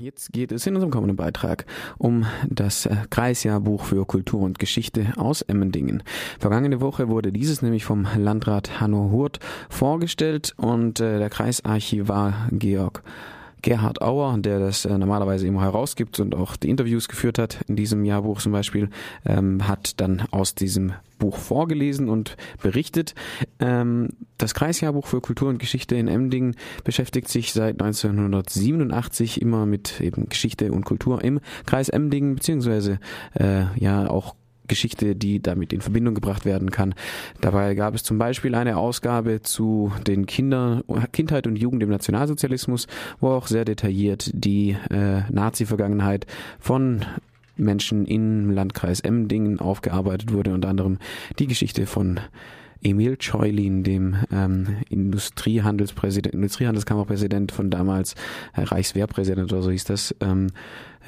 Jetzt geht es in unserem kommenden Beitrag um das äh, Kreisjahrbuch für Kultur und Geschichte aus Emmendingen. Vergangene Woche wurde dieses nämlich vom Landrat Hanno Hurt vorgestellt und äh, der Kreisarchivar Georg Gerhard Auer, der das äh, normalerweise immer herausgibt und auch die Interviews geführt hat in diesem Jahrbuch zum Beispiel, ähm, hat dann aus diesem Buch vorgelesen und berichtet. Ähm, das Kreisjahrbuch für Kultur und Geschichte in Emdingen beschäftigt sich seit 1987 immer mit eben Geschichte und Kultur im Kreis Emdingen, beziehungsweise äh, ja auch Geschichte, die damit in Verbindung gebracht werden kann. Dabei gab es zum Beispiel eine Ausgabe zu den Kindern, Kindheit und Jugend im Nationalsozialismus, wo auch sehr detailliert die äh, Nazi-Vergangenheit von Menschen im Landkreis Emmendingen aufgearbeitet wurde, unter anderem die Geschichte von Emil Scheulin, dem ähm, Industriehandelspräsident, Industriehandelskammerpräsident von damals, äh, Reichswehrpräsident oder so hieß das, ähm,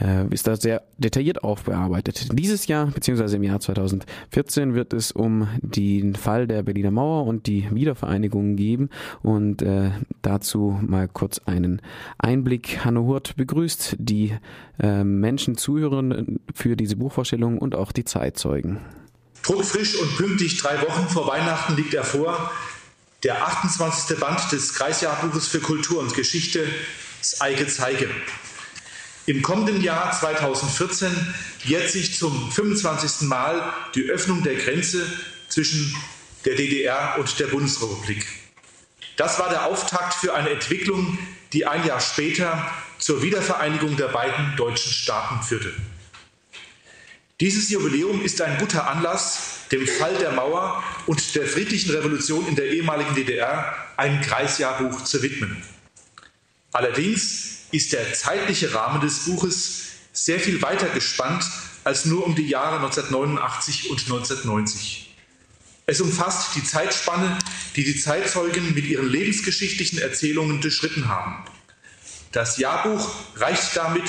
äh, ist da sehr detailliert aufbearbeitet. Dieses Jahr, beziehungsweise im Jahr 2014, wird es um den Fall der Berliner Mauer und die Wiedervereinigung geben und äh, dazu mal kurz einen Einblick. Hanno Hurt begrüßt die äh, Menschen, Zuhörer für diese Buchvorstellung und auch die Zeitzeugen. Druckfrisch und pünktlich drei Wochen vor Weihnachten liegt er vor. Der 28. Band des Kreisjahrbuches für Kultur und Geschichte, das Eige Zeige. Im kommenden Jahr 2014 jährt sich zum 25. Mal die Öffnung der Grenze zwischen der DDR und der Bundesrepublik. Das war der Auftakt für eine Entwicklung, die ein Jahr später zur Wiedervereinigung der beiden deutschen Staaten führte. Dieses Jubiläum ist ein guter Anlass, dem Fall der Mauer und der friedlichen Revolution in der ehemaligen DDR ein Kreisjahrbuch zu widmen. Allerdings ist der zeitliche Rahmen des Buches sehr viel weiter gespannt als nur um die Jahre 1989 und 1990. Es umfasst die Zeitspanne, die die Zeitzeugen mit ihren lebensgeschichtlichen Erzählungen durchschritten haben. Das Jahrbuch reicht damit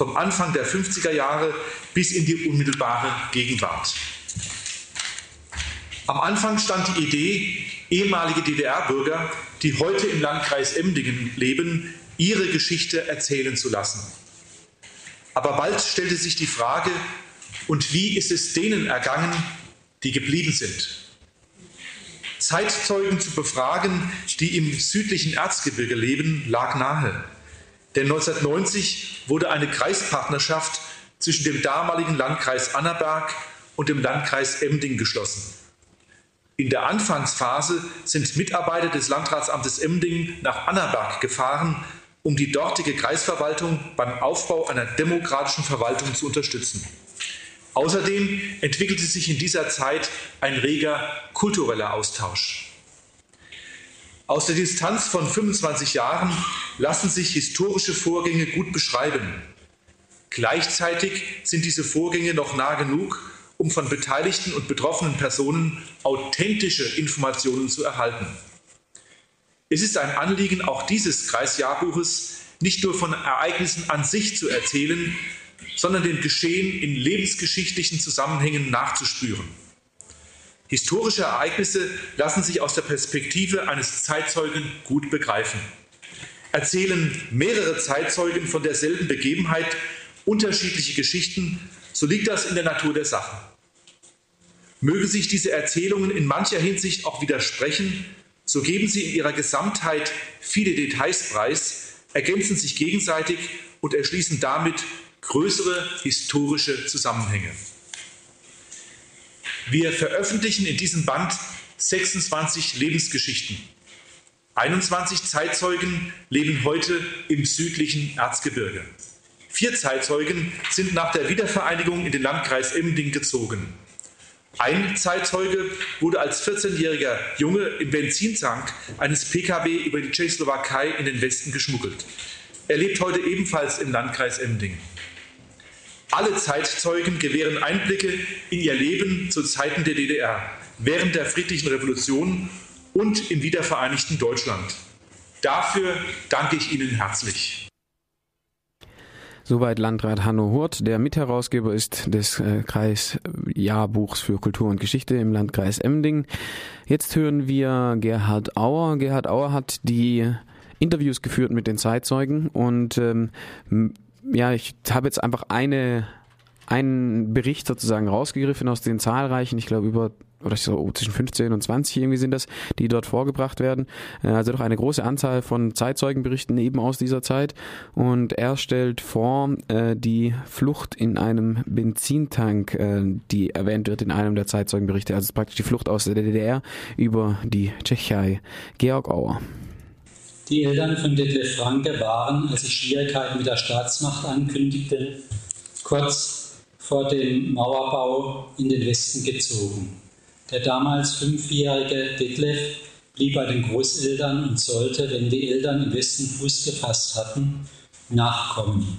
vom Anfang der 50er Jahre bis in die unmittelbare Gegenwart. Am Anfang stand die Idee, ehemalige DDR-Bürger, die heute im Landkreis Emdingen leben, ihre Geschichte erzählen zu lassen. Aber bald stellte sich die Frage, und wie ist es denen ergangen, die geblieben sind? Zeitzeugen zu befragen, die im südlichen Erzgebirge leben, lag nahe. Denn 1990 wurde eine Kreispartnerschaft zwischen dem damaligen Landkreis Annaberg und dem Landkreis Emding geschlossen. In der Anfangsphase sind Mitarbeiter des Landratsamtes Emding nach Annaberg gefahren, um die dortige Kreisverwaltung beim Aufbau einer demokratischen Verwaltung zu unterstützen. Außerdem entwickelte sich in dieser Zeit ein reger kultureller Austausch. Aus der Distanz von 25 Jahren lassen sich historische Vorgänge gut beschreiben. Gleichzeitig sind diese Vorgänge noch nah genug, um von beteiligten und betroffenen Personen authentische Informationen zu erhalten. Es ist ein Anliegen auch dieses Kreisjahrbuches, nicht nur von Ereignissen an sich zu erzählen, sondern dem Geschehen in lebensgeschichtlichen Zusammenhängen nachzuspüren. Historische Ereignisse lassen sich aus der Perspektive eines Zeitzeugen gut begreifen. Erzählen mehrere Zeitzeugen von derselben Begebenheit unterschiedliche Geschichten, so liegt das in der Natur der Sache. Mögen sich diese Erzählungen in mancher Hinsicht auch widersprechen, so geben sie in ihrer Gesamtheit viele Details preis, ergänzen sich gegenseitig und erschließen damit größere historische Zusammenhänge. Wir veröffentlichen in diesem Band 26 Lebensgeschichten. 21 Zeitzeugen leben heute im südlichen Erzgebirge. Vier Zeitzeugen sind nach der Wiedervereinigung in den Landkreis Emmending gezogen. Ein Zeitzeuge wurde als 14-jähriger Junge im Benzintank eines Pkw über die Tschechoslowakei in den Westen geschmuggelt. Er lebt heute ebenfalls im Landkreis Emmending. Alle Zeitzeugen gewähren Einblicke in ihr Leben zu Zeiten der DDR, während der friedlichen Revolution und im wiedervereinigten Deutschland. Dafür danke ich Ihnen herzlich. Soweit Landrat Hanno Hurt, der Mitherausgeber ist des äh, Kreisjahrbuchs für Kultur und Geschichte im Landkreis Emding. Jetzt hören wir Gerhard Auer. Gerhard Auer hat die Interviews geführt mit den Zeitzeugen und ähm, ja, ich habe jetzt einfach eine, einen Bericht sozusagen rausgegriffen aus den zahlreichen, ich glaube über oder so zwischen 15 und 20 irgendwie sind das, die dort vorgebracht werden. Äh, also doch eine große Anzahl von Zeitzeugenberichten eben aus dieser Zeit. Und er stellt vor äh, die Flucht in einem Benzintank, äh, die erwähnt wird in einem der Zeitzeugenberichte. Also praktisch die Flucht aus der DDR über die Tschechei. Georg Auer. Die Eltern von Detlef Franke waren, als sich Schwierigkeiten mit der Staatsmacht ankündigten, kurz vor dem Mauerbau in den Westen gezogen. Der damals fünfjährige Detlef blieb bei den Großeltern und sollte, wenn die Eltern im Westen Fuß gefasst hatten, nachkommen.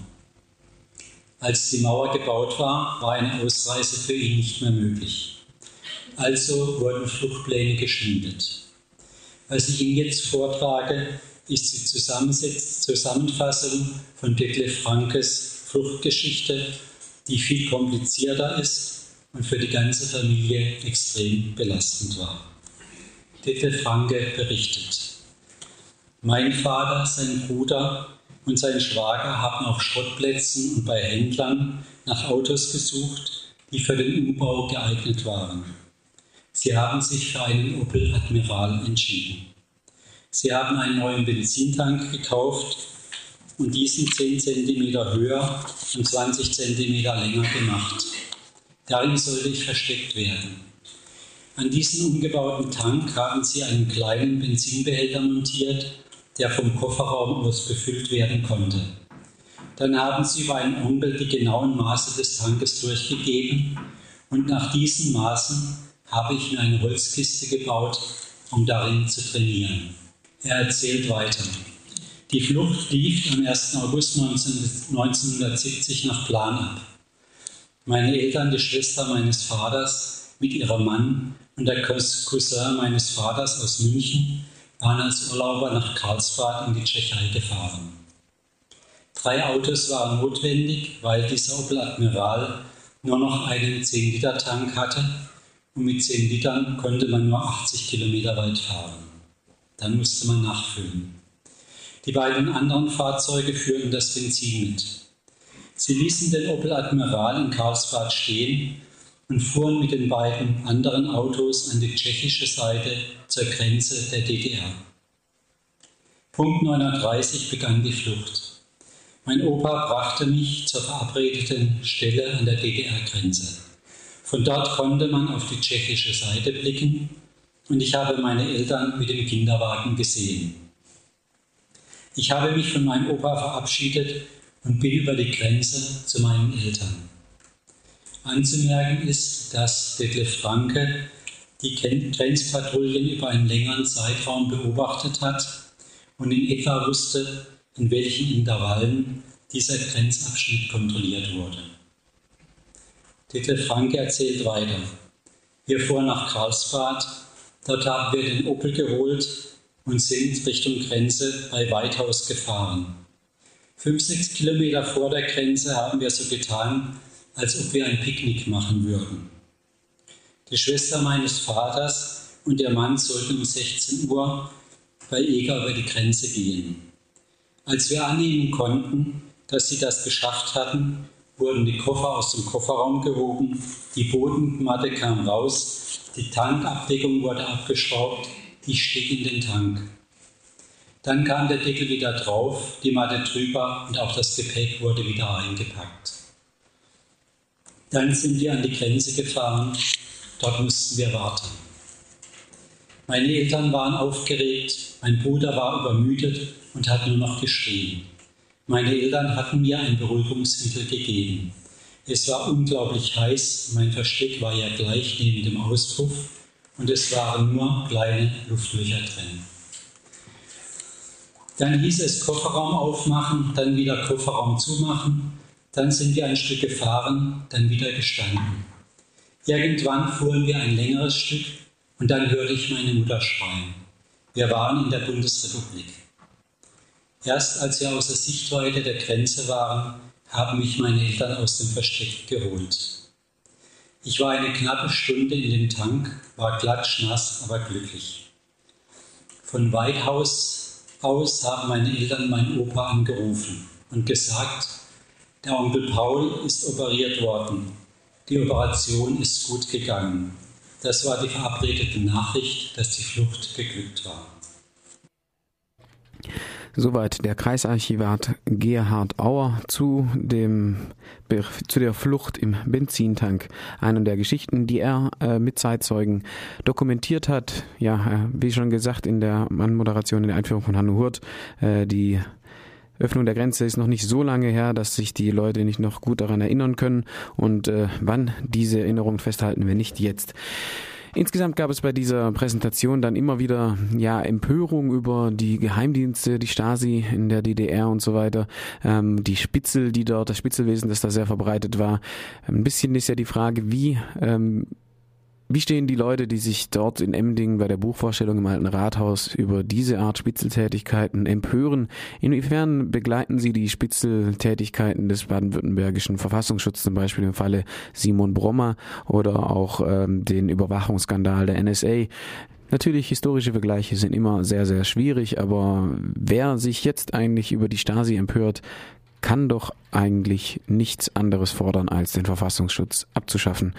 Als die Mauer gebaut war, war eine Ausreise für ihn nicht mehr möglich. Also wurden Fluchtpläne geschmiedet. Was ich Ihnen jetzt vortrage, ist die Zusammenfassung von Detlef Frankes Fluchtgeschichte, die viel komplizierter ist und für die ganze Familie extrem belastend war. Titte Franke berichtet. Mein Vater, sein Bruder und sein Schwager haben auf Schrottplätzen und bei Händlern nach Autos gesucht, die für den Umbau geeignet waren. Sie haben sich für einen Opel Admiral entschieden. Sie haben einen neuen Benzintank gekauft und diesen 10 cm höher und 20 cm länger gemacht. Darin sollte ich versteckt werden. An diesen umgebauten Tank haben sie einen kleinen Benzinbehälter montiert, der vom Kofferraum aus befüllt werden konnte. Dann haben sie über einen Onkel die genauen Maße des Tankes durchgegeben und nach diesen Maßen habe ich mir eine Holzkiste gebaut, um darin zu trainieren. Er erzählt weiter. Die Flucht lief am 1. August 1970 nach Plan ab. Meine Eltern, die Schwester meines Vaters mit ihrem Mann und der Cousin meines Vaters aus München waren als Urlauber nach Karlsbad in die Tschechei gefahren. Drei Autos waren notwendig, weil dieser Opel Admiral nur noch einen 10-Liter-Tank hatte und mit 10 Litern konnte man nur 80 Kilometer weit fahren. Dann musste man nachfüllen. Die beiden anderen Fahrzeuge führten das Benzin mit. Sie ließen den Opel Admiral in Karlsbad stehen und fuhren mit den beiden anderen Autos an die tschechische Seite zur Grenze der DDR. Punkt 9.30 begann die Flucht. Mein Opa brachte mich zur verabredeten Stelle an der DDR-Grenze. Von dort konnte man auf die tschechische Seite blicken und ich habe meine Eltern mit dem Kinderwagen gesehen. Ich habe mich von meinem Opa verabschiedet und bin über die Grenze zu meinen Eltern. Anzumerken ist, dass Detlef Franke die Grenzpatrouillen über einen längeren Zeitraum beobachtet hat und in etwa wusste, in welchen Intervallen dieser Grenzabschnitt kontrolliert wurde. Detlef Franke erzählt weiter. Wir fuhren nach Karlsbad, dort haben wir den Opel geholt und sind Richtung Grenze bei Weithaus gefahren. Fünf, sechs Kilometer vor der Grenze haben wir so getan, als ob wir ein Picknick machen würden. Die Schwester meines Vaters und der Mann sollten um 16 Uhr bei Eger über die Grenze gehen. Als wir annehmen konnten, dass sie das geschafft hatten, wurden die Koffer aus dem Kofferraum gehoben, die Bodenmatte kam raus, die Tankabdeckung wurde abgeschraubt, ich stieg in den Tank. Dann kam der Deckel wieder drauf, die Matte drüber und auch das Gepäck wurde wieder eingepackt. Dann sind wir an die Grenze gefahren, dort mussten wir warten. Meine Eltern waren aufgeregt, mein Bruder war übermüdet und hat nur noch geschrien. Meine Eltern hatten mir ein Beruhigungsmittel gegeben. Es war unglaublich heiß, mein Versteck war ja gleich neben dem Auspuff und es waren nur kleine Luftlöcher drin. Dann hieß es Kofferraum aufmachen, dann wieder Kofferraum zumachen. Dann sind wir ein Stück gefahren, dann wieder gestanden. Irgendwann fuhren wir ein längeres Stück und dann hörte ich meine Mutter schreien. Wir waren in der Bundesrepublik. Erst als wir außer Sichtweite der Grenze waren, haben mich meine Eltern aus dem Versteck geholt. Ich war eine knappe Stunde in dem Tank, war klatschnass, aber glücklich. Von Weithaus aus haben meine Eltern meinen Opa angerufen und gesagt, Der Onkel Paul ist operiert worden. Die Operation ist gut gegangen. Das war die verabredete Nachricht, dass die Flucht geglückt war. Soweit der Kreisarchivat Gerhard Auer zu dem zu der Flucht im Benzintank. Eine der Geschichten, die er äh, mit Zeitzeugen dokumentiert hat. Ja, äh, wie schon gesagt in der Anmoderation in der Einführung von Hanno Hurt, äh, die Öffnung der Grenze ist noch nicht so lange her, dass sich die Leute nicht noch gut daran erinnern können. Und äh, wann diese Erinnerung festhalten wir nicht jetzt. Insgesamt gab es bei dieser Präsentation dann immer wieder ja Empörung über die Geheimdienste, die Stasi in der DDR und so weiter, ähm, die Spitzel, die dort, das Spitzelwesen, das da sehr verbreitet war. Ein bisschen ist ja die Frage, wie ähm, wie stehen die Leute, die sich dort in Emding bei der Buchvorstellung im Alten Rathaus über diese Art Spitzeltätigkeiten empören? Inwiefern begleiten sie die Spitzeltätigkeiten des baden-württembergischen Verfassungsschutzes, zum Beispiel im Falle Simon Brommer oder auch ähm, den Überwachungsskandal der NSA? Natürlich, historische Vergleiche sind immer sehr, sehr schwierig, aber wer sich jetzt eigentlich über die Stasi empört, kann doch eigentlich nichts anderes fordern, als den Verfassungsschutz abzuschaffen.